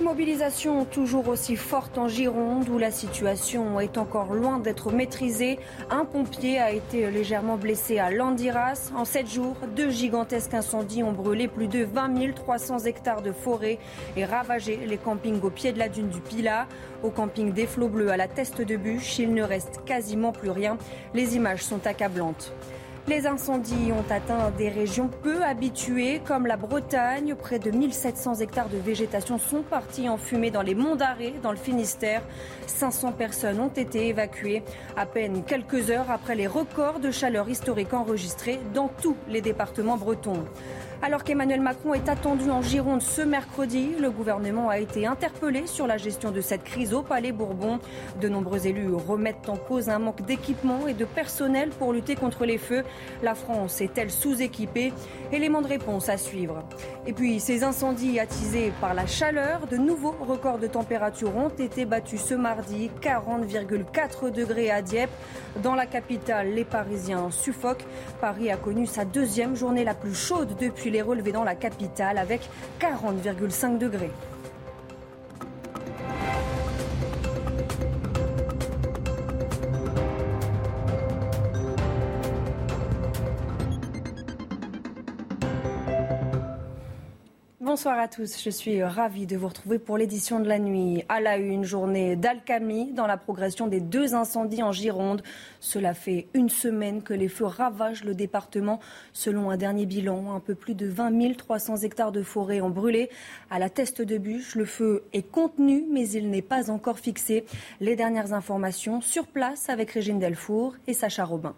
Mobilisation toujours aussi forte en Gironde où la situation est encore loin d'être maîtrisée. Un pompier a été légèrement blessé à Landiras. En sept jours, deux gigantesques incendies ont brûlé plus de 20 300 hectares de forêt et ravagé les campings au pied de la dune du Pilat. Au camping des Flots Bleus à la Teste de Bûche, il ne reste quasiment plus rien. Les images sont accablantes. Les incendies ont atteint des régions peu habituées comme la Bretagne. Près de 1700 hectares de végétation sont partis en fumée dans les monts d'Arrée, dans le Finistère. 500 personnes ont été évacuées à peine quelques heures après les records de chaleur historiques enregistrés dans tous les départements bretons. Alors qu'Emmanuel Macron est attendu en Gironde ce mercredi, le gouvernement a été interpellé sur la gestion de cette crise au Palais Bourbon. De nombreux élus remettent en cause un manque d'équipement et de personnel pour lutter contre les feux. La France est-elle sous-équipée? Élément de réponse à suivre. Et puis, ces incendies attisés par la chaleur, de nouveaux records de température ont été battus ce mardi, 40,4 degrés à Dieppe. Dans la capitale, les Parisiens suffoquent. Paris a connu sa deuxième journée la plus chaude depuis les relevés dans la capitale avec 40,5 degrés. Bonsoir à tous, je suis ravie de vous retrouver pour l'édition de la nuit. À la une journée d'alcamie dans la progression des deux incendies en Gironde. Cela fait une semaine que les feux ravagent le département. Selon un dernier bilan, un peu plus de 20 300 hectares de forêt ont brûlé. À la teste de bûche, le feu est contenu, mais il n'est pas encore fixé. Les dernières informations sur place avec Régine Delfour et Sacha Robin.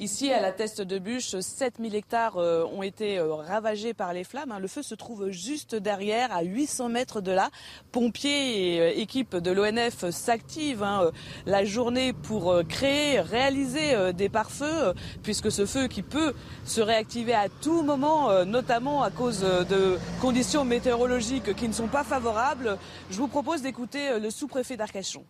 Ici, à la Teste de Bûche, 7000 hectares euh, ont été euh, ravagés par les flammes. Le feu se trouve juste derrière, à 800 mètres de là. Pompiers et euh, équipes de l'ONF s'activent hein, la journée pour créer, réaliser des pare-feux, puisque ce feu qui peut se réactiver à tout moment, notamment à cause de conditions météorologiques qui ne sont pas favorables. Je vous propose d'écouter le sous-préfet d'Arcachon.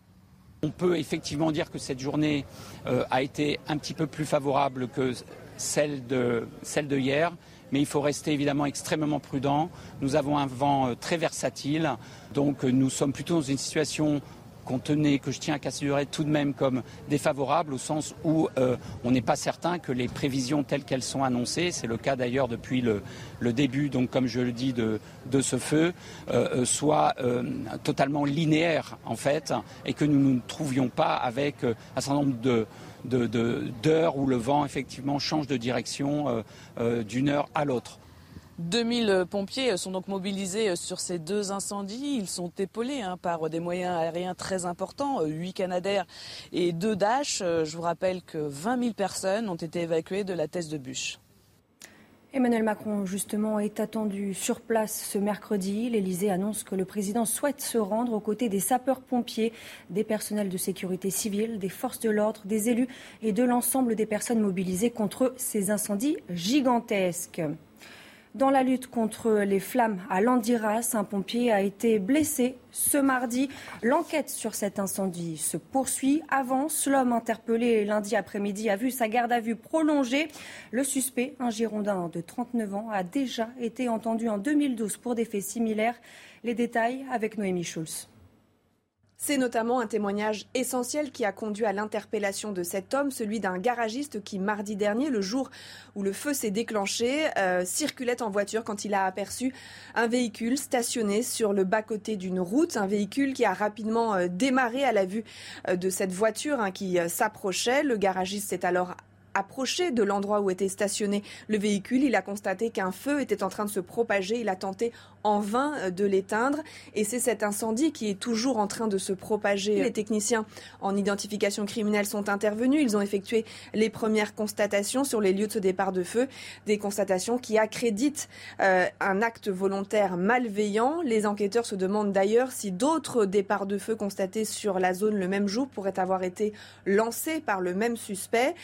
On peut effectivement dire que cette journée euh, a été un petit peu plus favorable que celle de, celle de hier, mais il faut rester évidemment extrêmement prudent. Nous avons un vent euh, très versatile, donc euh, nous sommes plutôt dans une situation que je tiens à considérer tout de même comme défavorable, au sens où euh, on n'est pas certain que les prévisions telles qu'elles sont annoncées, c'est le cas d'ailleurs depuis le, début, donc comme je le dis, de, ce feu, euh, euh, soient totalement linéaires en fait, et que nous ne nous trouvions pas avec un certain nombre d'heures où le vent effectivement change de direction d'une heure à l'autre. 2000 pompiers sont donc mobilisés sur ces deux incendies. Ils sont épaulés hein, par des moyens aériens très importants, 8 Canadair et 2 Dash. Je vous rappelle que 20 000 personnes ont été évacuées de la thèse de bûche. Emmanuel Macron, justement, est attendu sur place ce mercredi. L'Élysée annonce que le président souhaite se rendre aux côtés des sapeurs-pompiers, des personnels de sécurité civile, des forces de l'ordre, des élus et de l'ensemble des personnes mobilisées contre ces incendies gigantesques. Dans la lutte contre les flammes à Landiras, un pompier a été blessé ce mardi. L'enquête sur cet incendie se poursuit, avance. L'homme interpellé lundi après-midi a vu sa garde à vue prolongée. Le suspect, un Girondin de 39 ans, a déjà été entendu en 2012 pour des faits similaires. Les détails avec Noémie Schulz. C'est notamment un témoignage essentiel qui a conduit à l'interpellation de cet homme, celui d'un garagiste qui, mardi dernier, le jour où le feu s'est déclenché, euh, circulait en voiture quand il a aperçu un véhicule stationné sur le bas-côté d'une route, un véhicule qui a rapidement euh, démarré à la vue euh, de cette voiture hein, qui s'approchait. Le garagiste s'est alors approché de l'endroit où était stationné le véhicule. Il a constaté qu'un feu était en train de se propager. Il a tenté en vain euh, de l'éteindre. Et c'est cet incendie qui est toujours en train de se propager. Les techniciens en identification criminelle sont intervenus. Ils ont effectué les premières constatations sur les lieux de ce départ de feu. Des constatations qui accréditent euh, un acte volontaire malveillant. Les enquêteurs se demandent d'ailleurs si d'autres départs de feu constatés sur la zone le même jour pourraient avoir été lancés par le même suspect.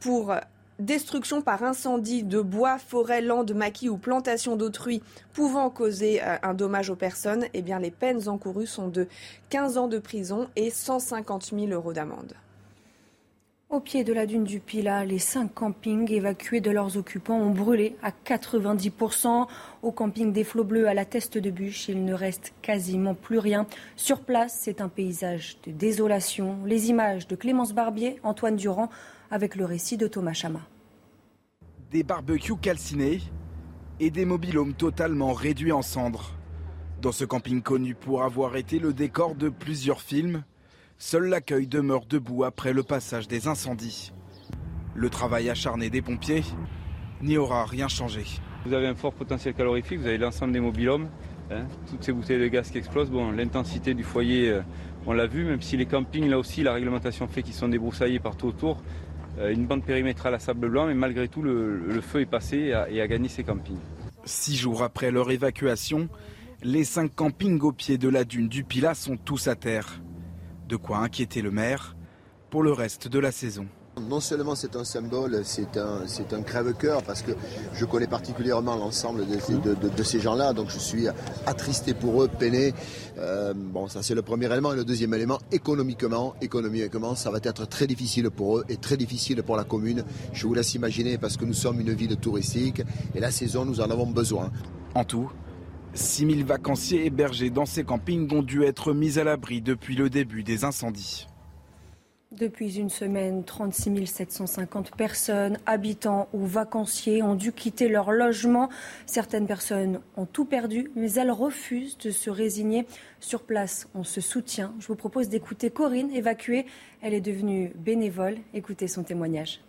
Pour destruction par incendie de bois, forêt, landes, maquis ou plantations d'autrui pouvant causer euh, un dommage aux personnes, eh les peines encourues sont de 15 ans de prison et 150 000 euros d'amende. Au pied de la dune du Pila, les cinq campings évacués de leurs occupants ont brûlé à 90%. Au camping des Flots Bleus à la Teste de Bûche, il ne reste quasiment plus rien. Sur place, c'est un paysage de désolation. Les images de Clémence Barbier, Antoine Durand, avec le récit de Thomas Chama. Des barbecues calcinés et des mobilhomes totalement réduits en cendres. Dans ce camping connu pour avoir été le décor de plusieurs films, seul l'accueil demeure debout après le passage des incendies. Le travail acharné des pompiers n'y aura rien changé. Vous avez un fort potentiel calorifique, vous avez l'ensemble des mobilhomes, hein, toutes ces bouteilles de gaz qui explosent. Bon, l'intensité du foyer, euh, on l'a vu, même si les campings, là aussi, la réglementation fait qu'ils sont débroussaillés partout autour. Euh, une bande périmétrale à sable blanc, mais malgré tout, le, feu est passé et a, gagné ses campings. Six jours après leur évacuation, les cinq campings au pied de la dune du Pilat sont tous à terre. De quoi inquiéter le maire pour le reste de la saison. Non seulement c'est un symbole, c'est un, c'est un crève-cœur parce que je connais particulièrement l'ensemble de, ces gens-là, donc je suis attristé pour eux, peiné. Euh, bon, ça c'est le premier élément. Et le deuxième élément, économiquement, économiquement, ça va être très difficile pour eux et très difficile pour la commune. Je vous laisse imaginer parce que nous sommes une ville touristique et la saison, nous en avons besoin. En tout, 6000 vacanciers hébergés dans ces campings ont dû être mis à l'abri depuis le début des incendies. Depuis une semaine, 36 750 personnes, habitants ou vacanciers, ont dû quitter leur logement. Certaines personnes ont tout perdu, mais elles refusent de se résigner. Sur place, on se soutient. Je vous propose d'écouter Corinne, évacuée. Elle est devenue bénévole. Écoutez son témoignage.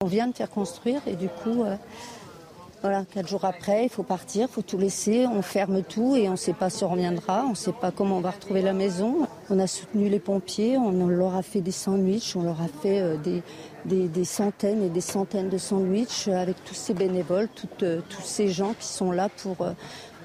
On vient de faire construire et du coup, euh, voilà, quatre jours après, il faut partir, il faut tout laisser, on ferme tout et on ne sait pas si on reviendra, on ne sait pas comment on va retrouver la maison. On a soutenu les pompiers, on leur a fait des sandwichs, on leur a fait euh, des, centaines et des centaines de sandwichs avec tous ces bénévoles, euh, tous ces gens qui sont là pour, euh,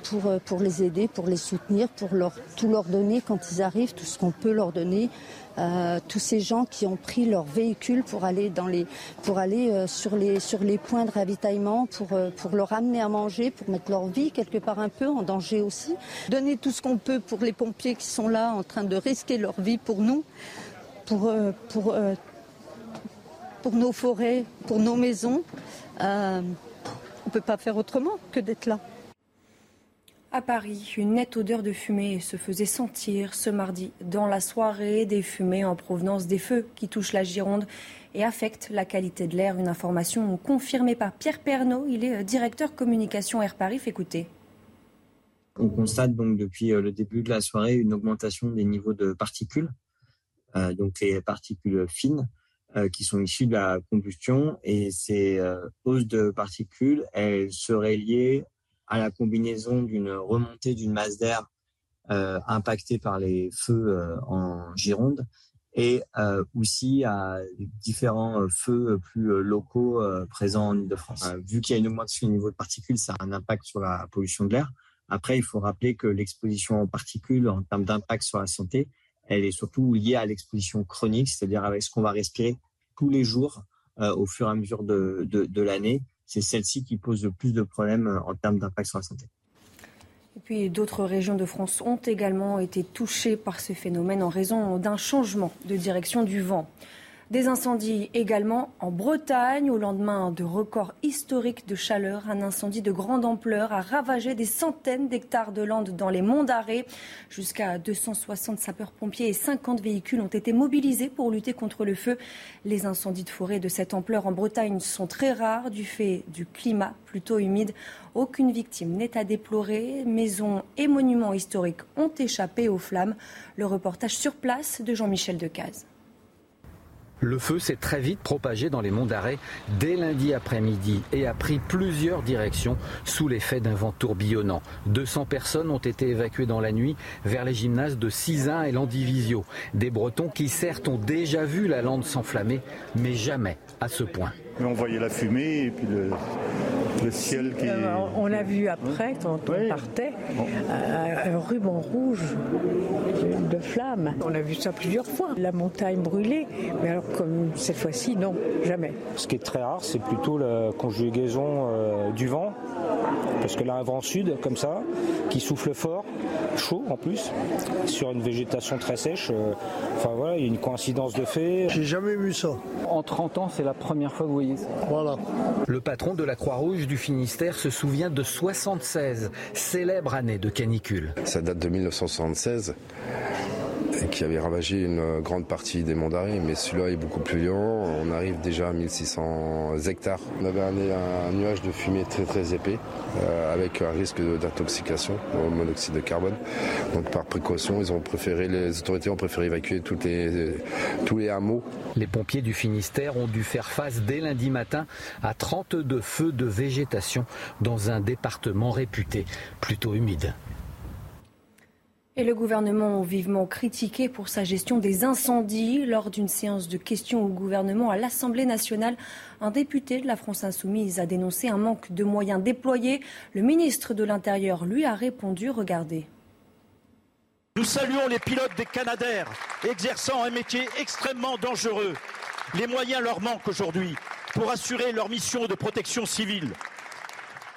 pour, pour les aider, pour les soutenir, pour leur, tout leur donner quand ils arrivent, tout ce qu'on peut leur donner. Euh, tous ces gens qui ont pris leur véhicule pour aller dans les pour aller euh, sur les sur les points de ravitaillement pour euh, pour leur amener à manger pour mettre leur vie quelque part un peu en danger aussi. Donner tout ce qu'on peut pour les pompiers qui sont là en train de risquer leur vie pour nous pour pour pour nos forêts pour nos maisons. On peut pas faire autrement que d'être là à Paris, une nette odeur de fumée se faisait sentir ce mardi dans la soirée. Des fumées en provenance des feux qui touchent la Gironde et affectent la qualité de l'air. Une information confirmée par Pierre Pernaud. Il est euh, directeur communication Air Paris. Écoutez. On constate donc depuis euh, le début de la soirée une augmentation des niveaux de particules, euh, donc les particules fines qui sont issues de la combustion. Et ces hausses de particules, elles seraient liées à la combinaison d'une remontée d'une masse d'air euh, impactée par les feux euh, en Gironde et euh, aussi à différents feux plus locaux présents en Ile-de-France. vu qu'il y a une augmentation du niveau de particules, ça a un impact sur la pollution de l'air. Après, il faut rappeler que l'exposition aux particules, en termes d'impact sur la santé, elle est surtout liée à l'exposition chronique, c'est-à-dire avec ce qu'on va respirer tous les jours au fur et à mesure de, l'année c'est celle-ci qui pose le plus de problèmes euh, en termes d'impact sur la santé. Et puis d'autres régions de France ont également été touchées par ce phénomène en raison d'un changement de direction du vent. Des incendies également en Bretagne. Au lendemain de records historiques de chaleur, un incendie de grande ampleur a ravagé des centaines d'hectares de landes dans les monts d'Arrée. Jusqu'à 260 sapeurs-pompiers et 50 véhicules ont été mobilisés pour lutter contre le feu. Les incendies de forêt de cette ampleur en Bretagne sont très rares du fait du climat plutôt humide. Aucune victime n'est à déplorer. Maisons et monuments historiques ont échappé aux flammes. Le reportage sur place de Jean-Michel Decaze. Le feu s'est très vite propagé dans les monts d'Arrêt dès lundi après-midi et a pris plusieurs directions sous l'effet d'un vent tourbillonnant. 200 personnes ont été évacuées dans la nuit vers les gymnases de Cisin et Landivisio. Des Bretons qui certes ont déjà vu la lande s'enflammer, mais jamais à ce point. on voyait la fumée et puis le, le ciel qui. Euh, on l'a vu après quand on partait, euh, un ruban rouge de flammes. On a vu ça plusieurs fois. La montagne brûlée, mais alors comme cette fois-ci, non, jamais. Ce qui est très rare, c'est plutôt la conjugaison euh, du vent, parce que là, un vent sud comme ça, qui souffle fort, chaud en plus, sur une végétation très sèche. enfin voilà, il y a une coïncidence de fait. J'ai jamais vu ça. En 30 ans, c'est la première fois que vous voyez ça. Voilà. Le patron de la Croix-Rouge du Finistère se souvient de 76, célèbre année de canicule. Ça date de 1976 qui avait ravagé une grande partie des d'Arrée, mais celui-là est beaucoup plus violent. On arrive déjà à 1600 hectares. On avait un, nuage de fumée très très épais, euh, avec un risque d'intoxication au monoxyde de carbone. Donc par précaution, les autorités ont préféré évacuer tous les hameaux. Les pompiers du Finistère ont dû faire face dès lundi matin à 32 feux de végétation dans un département réputé plutôt humide. Et le gouvernement vivement critiqué pour sa gestion des incendies. Lors d'une séance de questions au gouvernement à l'Assemblée nationale, un député de la France insoumise a dénoncé un manque de moyens déployés. Le ministre de l'Intérieur lui a répondu, regardez. Nous saluons les pilotes des Canadaires exerçant un métier extrêmement dangereux. Les moyens leur manquent aujourd'hui pour assurer leur mission de protection civile.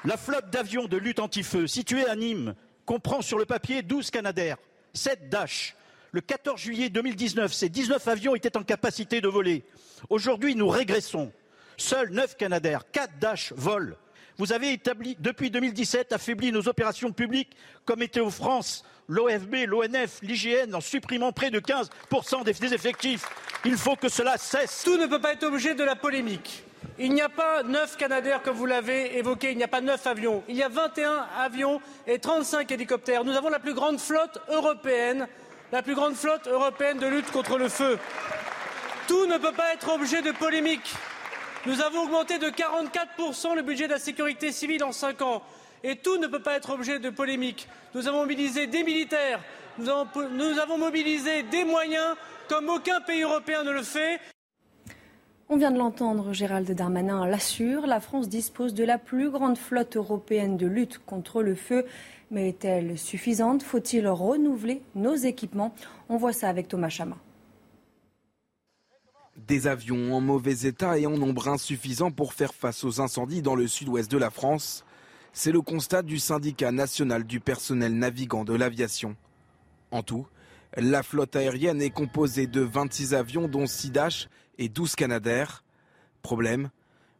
La flotte d'avions de lutte anti-feu située à Nîmes comprend sur le papier 12 Canadair, 7 Dash. Le 14 juillet 2019, ces 19 avions étaient en capacité de voler. Aujourd'hui, nous régressons. Seuls 9 Canadair, 4 Dash volent. Vous avez établi, depuis 2017, affaibli nos opérations publiques comme Météo France, l'OFB, l'ONF, l'IGN, en supprimant près de 15% des effectifs. Il faut que cela cesse. Tout ne peut pas être objet de la polémique. Il n'y a pas neuf Canadair comme vous l'avez évoqué, il n'y a pas neuf avions. Il y a 21 avions et 35 hélicoptères. Nous avons la plus grande flotte européenne, la plus grande flotte européenne de lutte contre le feu. Tout ne peut pas être objet de polémique. Nous avons augmenté de 44% le budget de la sécurité civile en cinq ans. Et tout ne peut pas être objet de polémique. Nous avons mobilisé des militaires, nous avons, nous avons mobilisé des moyens comme aucun pays européen ne le fait. On vient de l'entendre, Gérald Darmanin l'assure, la France dispose de la plus grande flotte européenne de lutte contre le feu. Mais est-elle suffisante? Faut-il renouveler nos équipements? On voit ça avec Thomas Chama. Des avions en mauvais état et en nombre insuffisant pour faire face aux incendies dans le sud-ouest de la France. C'est le constat du syndicat national du personnel navigant de l'aviation. En tout, la flotte aérienne est composée de 26 avions dont 6 Dash et 12 Canadair. Problème,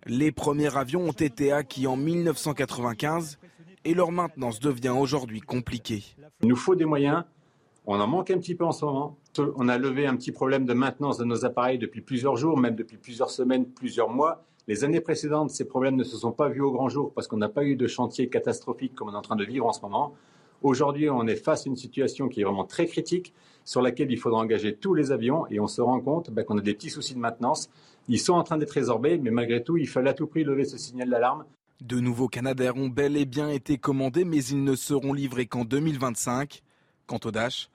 les premiers avions ont été acquis en 1995 et leur maintenance devient aujourd'hui compliquée. Il nous faut des moyens. On en manque un petit peu en ce moment. On a levé un petit problème de maintenance de nos appareils depuis plusieurs jours, même depuis plusieurs semaines, plusieurs mois. Les années précédentes, ces problèmes ne se sont pas vus au grand jour parce qu'on n'a pas eu de chantier catastrophique comme on est en train de vivre en ce moment. Aujourd'hui, on est face à une situation qui est vraiment très critique, sur laquelle il faudra engager tous les avions, et on se rend compte bah, qu'on a des petits soucis de maintenance. Ils sont en train d'être résorbés, mais malgré tout, il fallait à tout prix lever ce signal d'alarme. De nouveaux Canadair ont bel et bien été commandés, mais ils ne seront livrés qu'en 2025. Quant au Dash,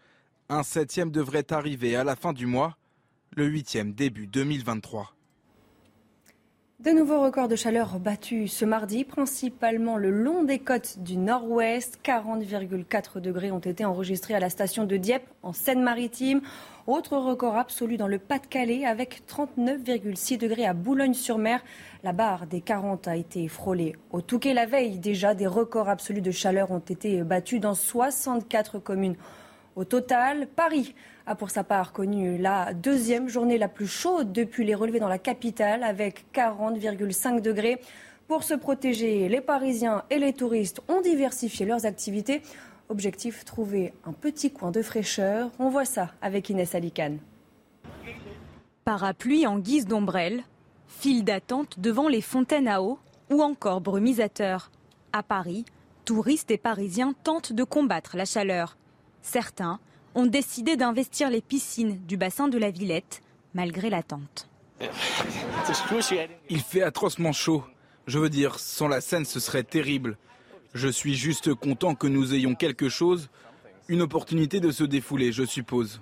un septième devrait arriver à la fin du mois, le huitième début 2023. De nouveaux records de chaleur battus ce mardi, principalement le long des côtes du nord-ouest. 40,4 degrés ont été enregistrés à la station de Dieppe, en Seine-Maritime. Autre record absolu dans le Pas-de-Calais, avec 39,6 degrés à Boulogne-sur-Mer. La barre des 40 a été frôlée au Touquet la veille. Déjà, des records absolus de chaleur ont été battus dans 64 communes. Au total, Paris a pour sa part connu la deuxième journée la plus chaude depuis les relevés dans la capitale avec 40,5 degrés. Pour se protéger, les Parisiens et les touristes ont diversifié leurs activités. Objectif, trouver un petit coin de fraîcheur. On voit ça avec Inès Alicane. Parapluie en guise d'ombrelle, file d'attente devant les fontaines à eau ou encore brumisateur. À Paris, touristes et Parisiens tentent de combattre la chaleur. Certains ont décidé d'investir les piscines du bassin de la Villette malgré l'attente. Il fait atrocement chaud. Je veux dire, sans la scène, ce serait terrible. Je suis juste content que nous ayons quelque chose, une opportunité de se défouler, je suppose.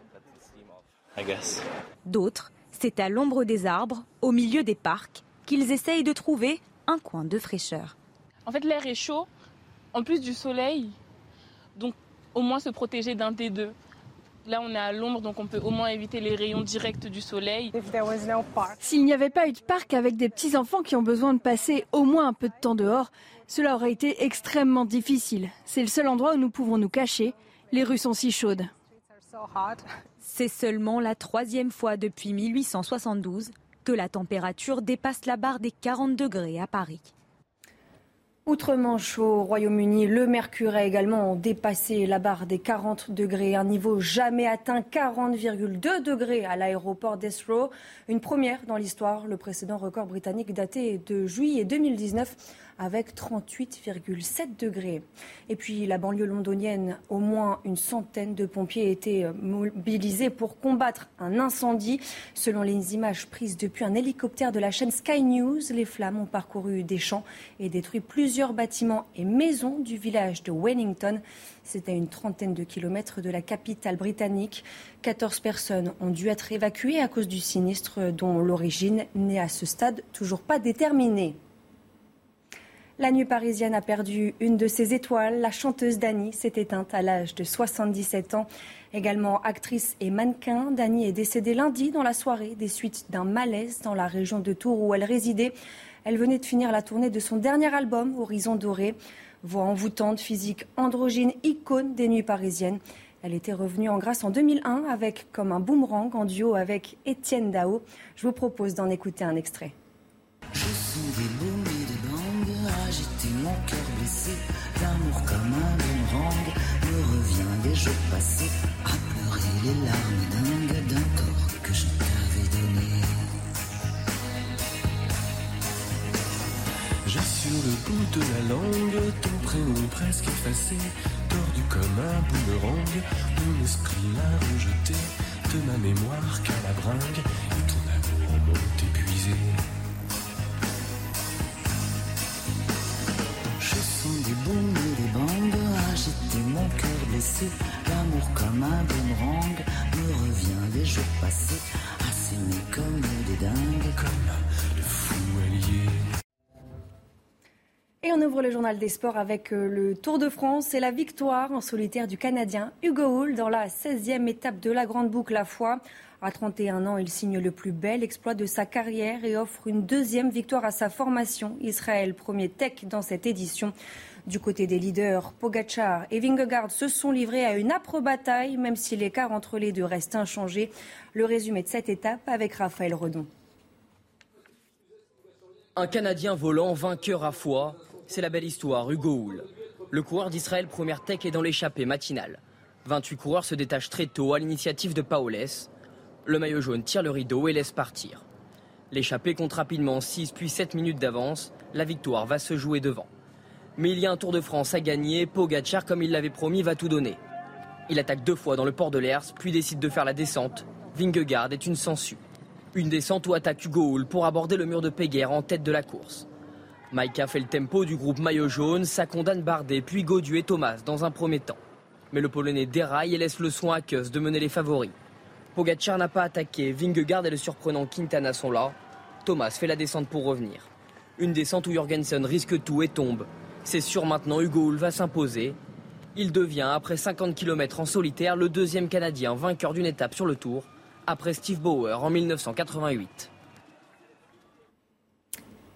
D'autres, c'est à l'ombre des arbres, au milieu des parcs, qu'ils essayent de trouver un coin de fraîcheur. En fait, l'air est chaud, en plus du soleil, donc au moins se protéger d'un des deux. Là, on est à l'ombre, donc on peut au moins éviter les rayons directs du soleil. S'il n'y avait pas eu de parc avec des petits-enfants qui ont besoin de passer au moins un peu de temps dehors, cela aurait été extrêmement difficile. C'est le seul endroit où nous pouvons nous cacher. Les rues sont si chaudes. C'est seulement la troisième fois depuis 1872 que la température dépasse la barre des 40 degrés à Paris. Outre-Manche au Royaume-Uni, le mercure a également dépassé la barre des 40 degrés, un niveau jamais atteint 40,2 degrés à l'aéroport d'Esrow. Une première dans l'histoire, le précédent record britannique daté de juillet 2019 avec 38,7 degrés. Et puis la banlieue londonienne, au moins une centaine de pompiers étaient mobilisés pour combattre un incendie. Selon les images prises depuis un hélicoptère de la chaîne Sky News, les flammes ont parcouru des champs et détruit plusieurs bâtiments et maisons du village de Wellington. C'est à une trentaine de kilomètres de la capitale britannique. 14 personnes ont dû être évacuées à cause du sinistre dont l'origine n'est à ce stade toujours pas déterminée. La nuit parisienne a perdu une de ses étoiles. La chanteuse Dani s'est éteinte à l'âge de 77 ans. Également actrice et mannequin, Dani est décédée lundi dans la soirée des suites d'un malaise dans la région de Tours où elle résidait. Elle venait de finir la tournée de son dernier album, Horizon Doré. Voix envoûtante, physique androgyne, icône des nuits parisiennes. Elle était revenue en grâce en 2001 avec comme un boomerang en duo avec Étienne Dao. Je vous propose d'en écouter un extrait. agiter mon cœur blessé. L'amour comme un boomerang me revient des jours passés à les larmes dingues d'un corps que je t'avais donné. Sur le bout de la langue ton prénom presque effacé, tordu comme un boomerang. Mon esprit l'a rejeté de ma mémoire qu'à la bringue et ton amour m'ont épuisé. Je sens des booms et des bangs agiter mon cœur blessé. L'amour comme un boomerang me revient des jours passés s'aimer comme des dingues, comme le journal des sports avec euh, le Tour de France et la victoire en solitaire du Canadien Hugo Hull dans la 16e étape de la Grande Boucle à Foix. À 31 ans, il signe le plus bel exploit de sa carrière et offre une deuxième victoire à sa formation. Israël, premier tech dans cette édition. Du côté des leaders, Pogachar et Vingegaard se sont livrés à une âpre bataille, même si l'écart entre les deux reste inchangé. Le résumé de cette étape avec Raphaël Redon. Un Canadien volant, vainqueur à foi, c'est la belle histoire, Hugo Hull. Le coureur d'Israël, première tech, est dans l'échappée matinale. 28 coureurs se détachent très tôt à l'initiative de Paoles. Le maillot jaune tire le rideau et laisse partir. L'échappée compte rapidement 6 puis 7 minutes d'avance. La victoire va se jouer devant. Mais il y a un Tour de France à gagner. Pogacar, comme il l'avait promis, va tout donner. Il attaque deux fois dans le port de l'Ers, puis décide de faire la descente. Vingegaard est une sangsue. Une descente où attaque Hugo Hull pour aborder le mur de Péguerre en tête de la course. Maïka fait le tempo du groupe maillot jaune, ça condamne Bardet, puis Godu et Thomas dans un premier temps. Mais le Polonais déraille et laisse le soin à de mener les favoris. Pogacar n'a pas attaqué, Vingegaard et le surprenant Quintana sont là. Thomas fait la descente pour revenir. Une descente où Jorgensen risque tout et tombe. C'est sûr maintenant, Hugo Hull va s'imposer. Il devient, après 50 km en solitaire, le deuxième Canadien vainqueur d'une étape sur le Tour, après Steve Bauer en 1988.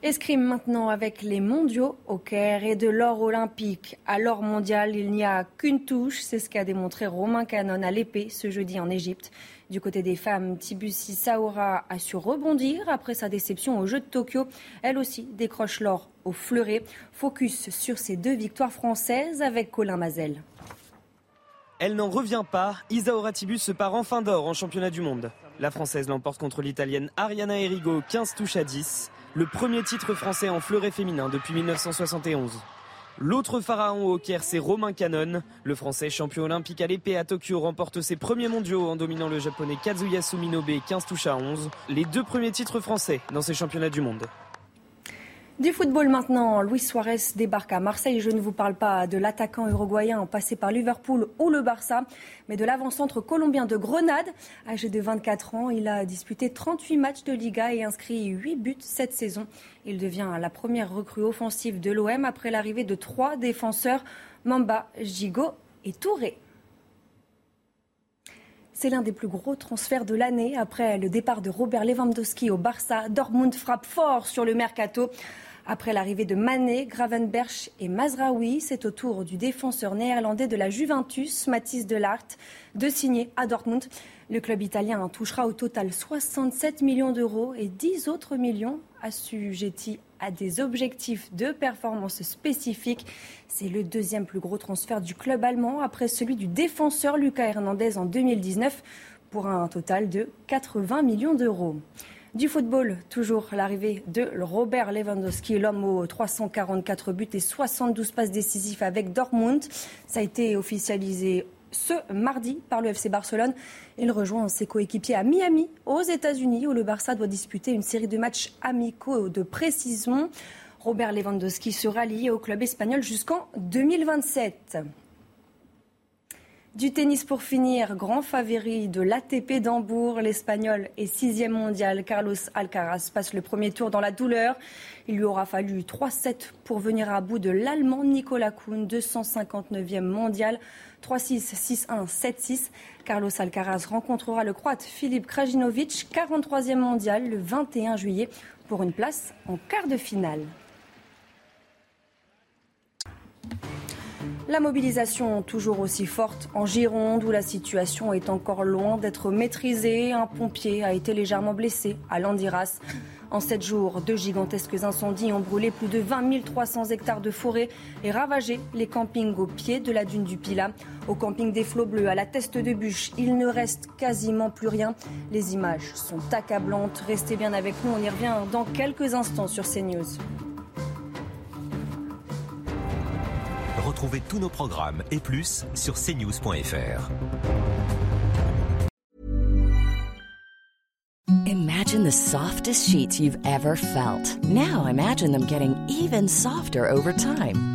Escrime maintenant avec les mondiaux au Caire et de l'or olympique à l'or mondial. Il n'y a qu'une touche, c'est ce qu'a démontré Romain Canon à l'épée ce jeudi en Égypte. Du côté des femmes, Tibusi Saoura a su rebondir après sa déception au Jeux de Tokyo. Elle aussi décroche l'or au fleuret. Focus sur ces deux victoires françaises avec Colin Mazel. Elle n'en revient pas. Isaora Tibus se part enfin d'or en championnat du monde. La Française l'emporte contre l'Italienne Ariana Erigo 15 touches à 10. Le premier titre français en fleuret féminin depuis 1971. L'autre pharaon au Caire, c'est Romain Canon. Le français champion olympique à l'épée à Tokyo remporte ses premiers mondiaux en dominant le japonais Kazuya Suminobe 15 touches à 11. Les deux premiers titres français dans ces championnats du monde. Du football maintenant, Luis Suarez débarque à Marseille. Je ne vous parle pas de l'attaquant uruguayen passé par Liverpool ou le Barça, mais de l'avant-centre colombien de Grenade. Âgé de 24 ans, il a disputé 38 matchs de Liga et inscrit 8 buts cette saison. Il devient la première recrue offensive de l'OM après l'arrivée de trois défenseurs, Mamba, Gigot et Touré. C'est l'un des plus gros transferts de l'année. Après le départ de Robert Lewandowski au Barça, Dortmund frappe fort sur le mercato. Après l'arrivée de Mané, Gravenberch et Mazraoui, c'est au tour du défenseur néerlandais de la Juventus, Mathis Delart, de signer à Dortmund. Le club italien en touchera au total 67 millions d'euros et 10 autres millions assujettis à des objectifs de performance spécifiques. C'est le deuxième plus gros transfert du club allemand après celui du défenseur Lucas Hernandez en 2019 pour un total de 80 millions d'euros. Du football, toujours l'arrivée de Robert Lewandowski, l'homme aux 344 buts et 72 passes décisives avec Dortmund. Ça a été officialisé ce mardi par le FC Barcelone. Il rejoint ses coéquipiers à Miami, aux États-Unis, où le Barça doit disputer une série de matchs amicaux de précision. Robert Lewandowski sera lié au club espagnol jusqu'en 2027. Du tennis pour finir, grand favori de l'ATP d'Hambourg, l'Espagnol est sixième mondial. Carlos Alcaraz passe le premier tour dans la douleur. Il lui aura fallu 3-7 pour venir à bout de l'Allemand Nicolas Kuhn, 259e mondial. 3-6, 6-1, 7-6. Carlos Alcaraz rencontrera le Croate Filip Krajinovic, 43e mondial, le 21 juillet, pour une place en quart de finale. La mobilisation toujours aussi forte en Gironde où la situation est encore loin d'être maîtrisée. Un pompier a été légèrement blessé à Landiras. En sept jours, deux gigantesques incendies ont brûlé plus de 20 300 hectares de forêt et ravagé les campings au pied de la dune du Pila. Au camping des Flots Bleus, à la Teste de Bûche, il ne reste quasiment plus rien. Les images sont accablantes. Restez bien avec nous, on y revient dans quelques instants sur CNews. Retrouvez tous nos programmes et plus sur cnews.fr. Imagine the softest sheets you've ever felt. Now imagine them getting even softer over time.